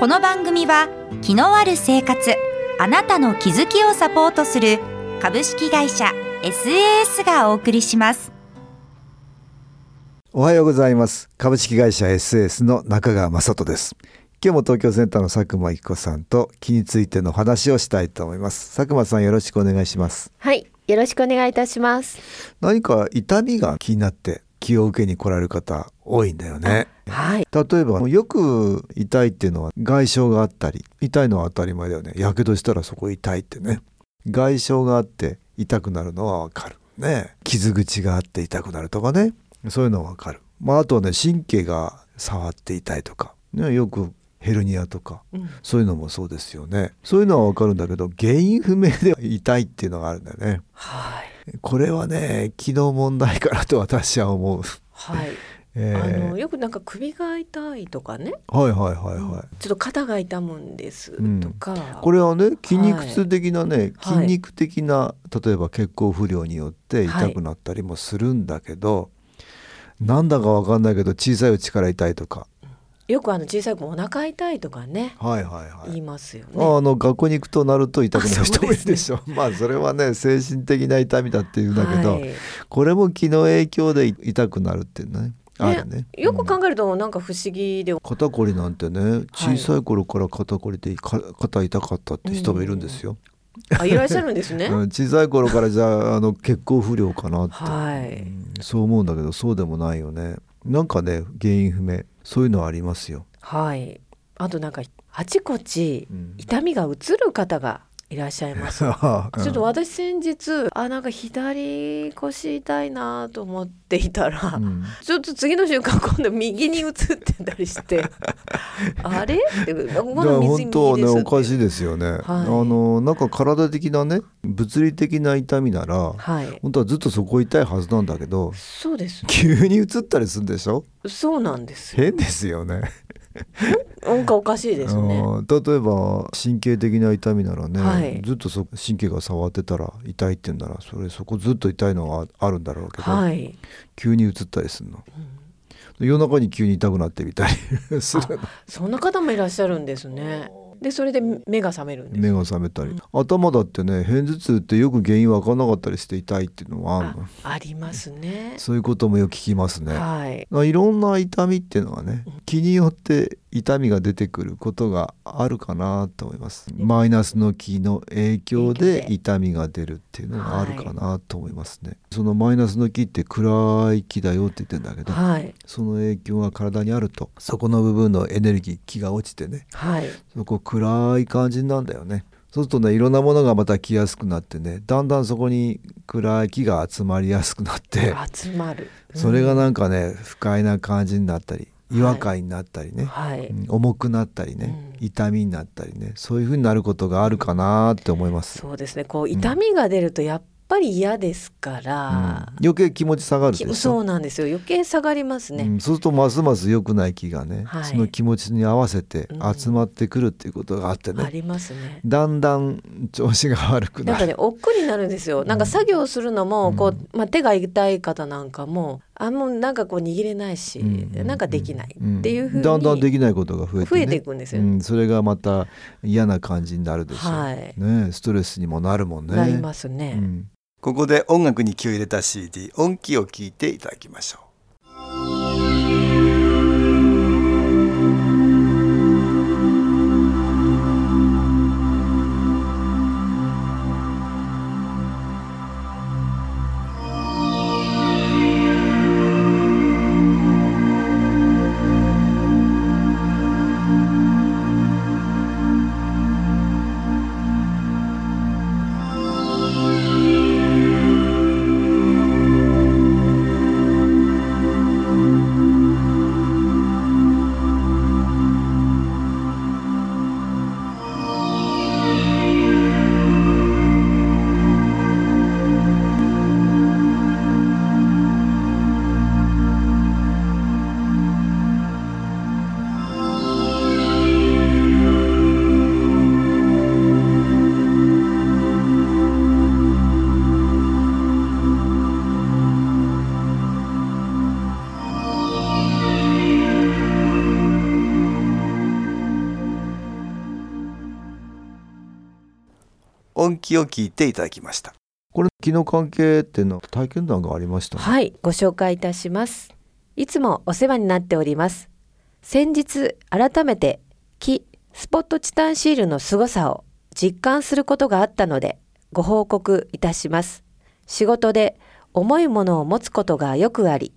この番組は気のある生活あなたの気づきをサポートする株式会社 SAS がお送りします。おはようございます。株式会社 SAS の中川雅人です。今日も東京センターの佐久間一子さんと気についての話をしたいと思います。佐久間さんよろしくお願いします。はい、よろしくお願いいたします。何か痛みが気になって気を受けに来られる方多いんだよね。はい、例えばよく痛いっていうのは外傷があったり痛いのは当たり前だよね。やけどしたらそこ痛いってね。外傷があって痛くなるのはわかるね。傷口があって痛くなるとかね。そういうのはわかる。まああとはね神経が触って痛いとか、ね、よくヘルニアとか。うん。そういうのもそうですよね。そういうのはわかるんだけど原因不明で痛いっていうのがあるんだよね。はい、これはね気の問題かなと私は思う、はい、えー。あのよくなんか首が痛いとかね、はいはいはいはい、ちょっと肩が痛むんですうん。とか、これはね筋肉痛的なね、はい。筋肉的な例えば血行不良によって痛くなったりもするんだけど、なんだかわかんないけど小さいうちから痛いとかよくあの小さい子お腹痛いとかね、はいはいはい。言いますよね。あの学校に行くとなると痛くなる人もいでしょ。まあそれはね精神的な痛みだっていうんだけど、はい。これも気の影響で痛くなるっていうのね。あるね。よくうん考えるとなんか不思議で、肩こりなんてね小さい頃から肩こりでか肩痛かったって人もいるんですよ、あいらっしゃるんですね。うん小さい頃からじゃああの血行不良かなって、はい、うんそう思うんだけどそうでもないよねなんかね原因不明。そういうのはありますよ、はい。あとなんかあちこちうん。痛みが移る方がいらっしゃいます。ちょっと私先日あなんか左腰痛いなと思っていたら、うん。ちょっと次の瞬間今度右に移ってたりして あれ？って今だから度右本当はねおかしいですよね、あのなんか体的なね物理的な痛みならはい。本当はずっとそこ痛いはずなんだけどそうです。急に移ったりするんでしょ？そうなんですよ。変ですよねなんかおかしいですね。うん例えば神経的な痛みならね、はい。ずっとそ神経が触ってたら痛いって言うんな。らそれそこずっと痛いのがあるんだろうけど、はい。急に移ったりするの、夜中に急に痛くなってみたり するの。そんな方もいらっしゃるんですねでそれで目が覚めるんです。目が覚めたり、頭だってね片頭痛ってよく原因分かんなかったりして痛いっていうのは。ありますね。そういうこともよく聞きますね、はい。まあいろんな痛みっていうのはね気によって痛みが出てくることがあるかなと思います。マイナスの気の影響で痛みが出るっていうのがあるかなと思いますね、そのマイナスの気って暗い気だよって言ってんだけど、はい。その影響が体にあると。そこの部分のエネルギー気が落ちてね。はい。そこ暗い感じなんだよね。そうするとねいろんなものがまた来やすくなってねだんだんそこに暗い気が集まりやすくなって集まる。それがうんなんかね不快な感じになったり違和感になったりね、はい。うん重くなったりね、うん。痛みになったりね。そういう風になることがあるかなって思います、そうですね。こう痛みが出るとやっぱり嫌ですから、うん。余計気持ち下がるそうなんですよ。余計下がりますね、うん、そうするとますます良くない気がね、はい。その気持ちに合わせてうん。集まってくるっていうことがあってね、ありますね。だんだん調子が悪くなる。なんかね億劫になるんですよ。なんか作業するのもこう、まあ、手が痛い方なんかもあもうなんかこう握れないし、うんなんかできないっていうふうに、だんだんできないことが増えて、ね、増えていくんですよ。うん、それがまた嫌な感じになるでしょう、はい。ね。ストレスにもなるもんね。なりますね、うん。ここで音楽に気を入れた CD 音気を聞いていただきましょう音気を聞いていただきました。これ気の関係っていうのは体験談がありましたねはいご紹介いたします。いつもお世話になっております。先日改めて木スポットチタンシールの凄さを実感することがあったのでご報告いたします。仕事で重いものを持つことがよくあり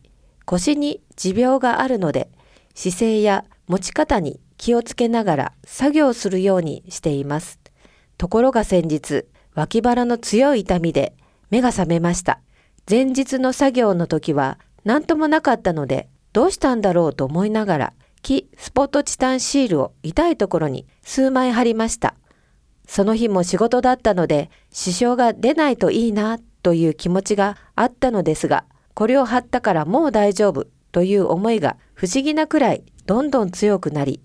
腰に持病があるので姿勢や持ち方に気をつけながら作業するようにしています。ところが先日脇腹の強い痛みで目が覚めました。前日の作業の時は何ともなかったのでどうしたんだろうと思いながら木スポットチタンシールを痛いところに数枚貼りました。その日も仕事だったので支障が出ないといいなという気持ちがあったのですがこれを貼ったからもう大丈夫という思いが不思議なくらいどんどん強くなり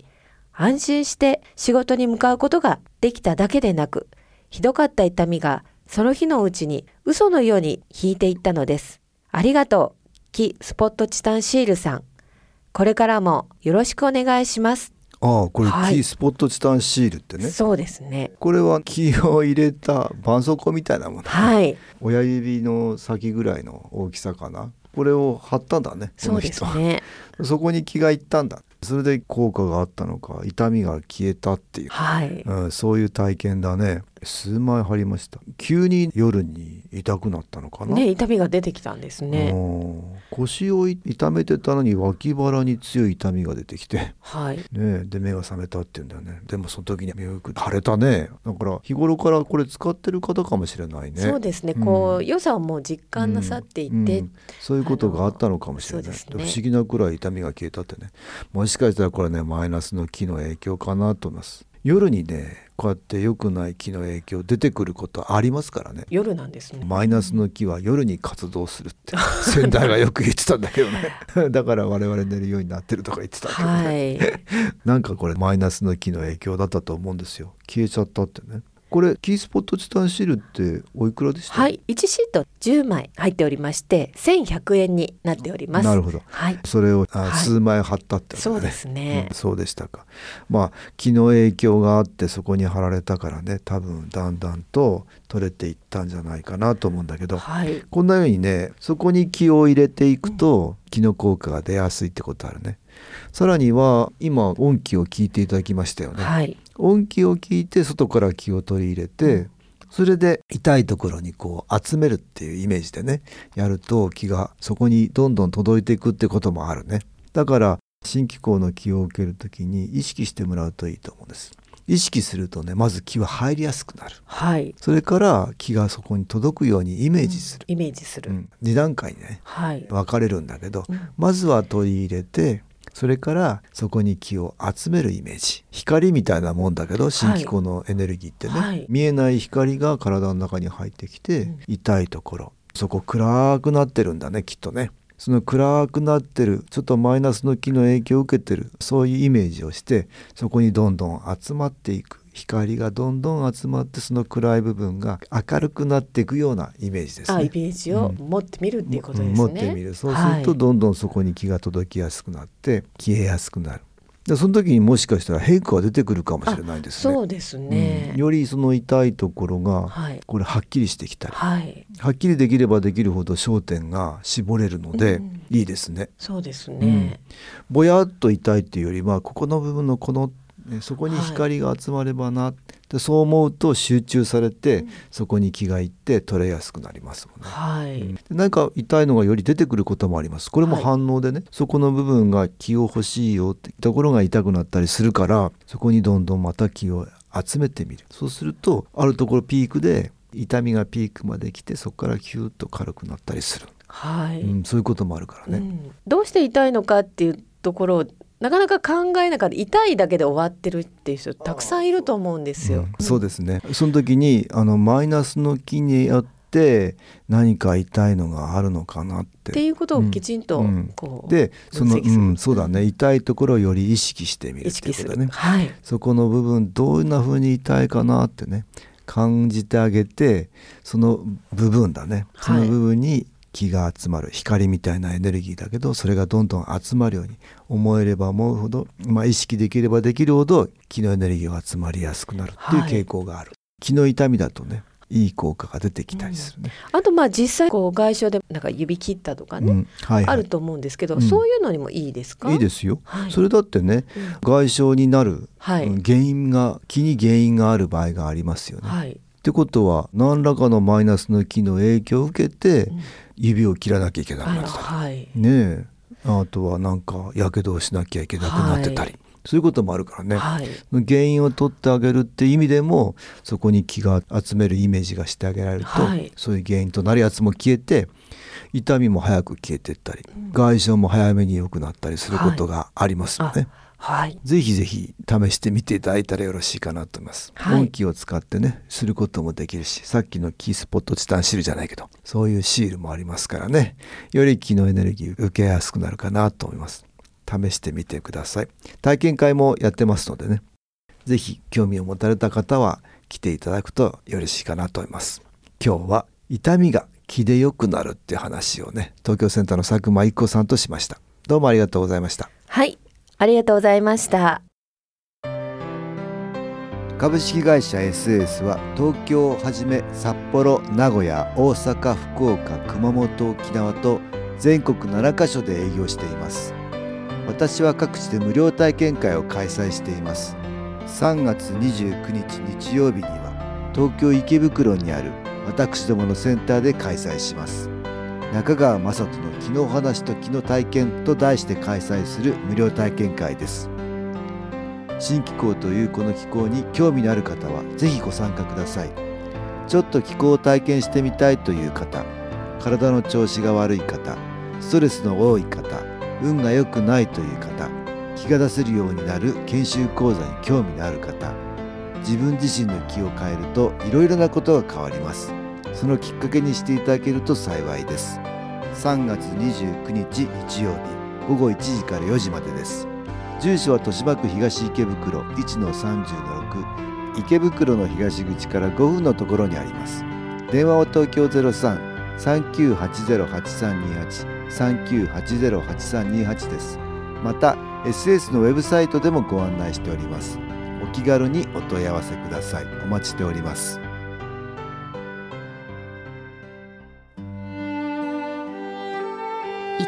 安心して仕事に向かうことができただけでなくひどかった痛みがその日のうちに嘘のように引いていったのです。ありがとう木スポットチタンシールさん。これからもよろしくお願いします。ああこれ、はい。キースポットチタンシールってね。そうですね。これは木を入れた絆創膏みたいなもの、はい。親指の先ぐらいの大きさかな。これを貼ったんだねこそうですね。そこに気がいったんだ。それで効果があったのか痛みが消えたっていう、はい。うん、そういう体験だね数枚貼りました。急に夜に痛くなったのかな、ね痛みが出てきたんですね。うん。腰を痛めてたのに脇腹に強い痛みが出てきて。はい。ねえで目が覚めたって言うんだよね。でもその時に目をよく腫れたね。だから日頃からこれ使ってる方かもしれないね。そうですね。うん。こう良さをもう実感なさっていて、うん。うんそういうことがあったのかもしれない、ね。不思議なくらい痛みが消えたってね。もしかしたらこれねマイナスの気の影響かなと思います夜にねこうやって良くない気の影響出てくることありますからね。夜なんですね。マイナスの気は夜に活動するって 先代がよく言ってたんだけどね。だから我々寝るようになってるとか言ってたけどね、はい。なんかこれマイナスの気の影響だったと思うんですよ。消えちゃったってねこれキースポットチタンシールっておいくらでした？はい1シート10枚入っておりまして1100円になっております。なるほど。はい。それをあ、はい。数枚貼ったってことそうですね。うんそうでしたか。まあ気の影響があってそこに貼られたからね多分だんだんと取れていったんじゃないかなと思うんだけどはい。こんなようにねそこに気を入れていくと気の効果が出やすいってことあるねさらには今音気を聞いていただきましたよね、はい。音気を聞いて外から気を取り入れてそれで痛いところにこう集めるっていうイメージでねやると気がそこにどんどん届いていくってこともあるね。だから新機構の気を受ける時に意識してもらうといいと思うんです。意識するとねまず気は入りやすくなる。はい。それから気がそこに届くようにイメージする、イメージする、うん。2段階にねはい。分かれるんだけどうん。まずは取り入れてそれからそこに気を集めるイメージ。光みたいなもんだけど新機構のエネルギーってね、はい。見えない光が体の中に入ってきて、うん。痛いところ。そこ暗くなってるんだねきっとね。その暗くなってるちょっとマイナスの気の影響を受けてるそういうイメージをしてそこにどんどん集まっていく光がどんどん集まってその暗い部分が明るくなっていくようなイメージですね。あイ。メージを持ってみるっていうことですね、持ってみる。そうするとはい。どんどんそこに気が届きやすくなって消えやすくなる。でその時にもしかしたら変化が出てくるかもしれないですね。そうですね、うん。よりその痛いところがはい。これはっきりしてきたりはい。はっきりできればできるほど焦点が絞れるのでうん。いいですね。そうですね、ぼやっと痛いっていうよりはここの部分のこのねそこに光が集まればな、でそう思うと集中されて、そこに気がいって取れやすくなりますもんね。はい、でなんか痛いのがより出てくることもあります。これもはい。反応でね、そこの部分が気を欲しいよってところが痛くなったりするからそこにどんどんまた気を集めてみる。そうするとあるところピークで痛みがピークまで来てそこからキューッと軽くなったりする、はい、うん、そういうこともあるからね、うん。どうして痛いのかっていうところをなかなか考えなかった痛いだけで終わってるっていう人たくさんいると思うんですよ。うんそうですね。その時にあのマイナスの気によって何か痛いのがあるのかなっってていうことをきちんとうんこう、でその、うん、そうだね。痛いところをより意識してみる意っていう識する、ことだねはい、そこの部分どんな風に痛いかなってね感じてあげてその部分だね。そはい。の部分に気が集まる、光みたいなエネルギーだけどそれがどんどん集まる。ように思えれば思うほど、まあ、意識できればできるほど気のエネルギーが集まりやすくなるっていうはい。傾向がある、気の痛みだとねいい効果が出てきたりするね。あとまあ実際こう外傷でなんか指切ったとかね、うん。はいはい。あると思うんですけど、うん。そういうのにもいいですか？いいですよ。はい。それだってねうん。外傷になる、はい、うん原因が気に原因がある場合がありますよね。はい、ってことは何らかのマイナスの気の影響を受けてうん。指を切らなきゃいけなくはいなってたり、はい。ねえ。あとはなんかやけどをしなきゃいけなくなってたり、はい。そういうこともあるからね。はい。原因を取ってあげるって意味でもそこに気が集めるイメージがしてあげられると、はい。そういう原因となるやつも消えて痛みも早く消えてったり、外傷も早めに良くなったりすることがありますので、はいぜひぜひ試してみていただいたらよろしいかなと思います。はいを使ってねすることもできるしさっきのキースポットチタンシールじゃないけどそういうシールもありますからねより気のエネルギー受けやすくなるかなと思います。試してみてください。体験会もやってますのでねぜひ興味を持たれた方は来ていただくとよろしいかなと思います。今日は痛みが気で良くなるっていう話をね東京センターの佐久間一子さんとしました。どうもありがとうございました。はいありがとうございました。株式会社 SS は東京をはじめ札幌名古屋大阪福岡熊本沖縄と全国7カ所で営業しています。私は各地で無料体験会を開催しています。3月29日日曜日には東京池袋にある私どものセンターで開催します。中川雅人の「気の話と気の体験」と題して開催する無料体験会です。新気候というこの気候に興味のある方はぜひご参加ください。ちょっと気候を体験してみたいという方体の調子が悪い方ストレスの多い方運が良くないという方気が出せるようになる研修講座に興味のある方自分自身の気を変えるといろいろなことが変わります。そのきっかけにしていただけると幸いです。3月29日日曜日午後1時から4時までです。住所は豊島区東池袋1-30-6池袋の東口から5分のところにあります。電話は東京03-3980-8328 3980-8328です。また SS のウェブサイトでもご案内しております。お気軽にお問い合わせください。お待ちしております。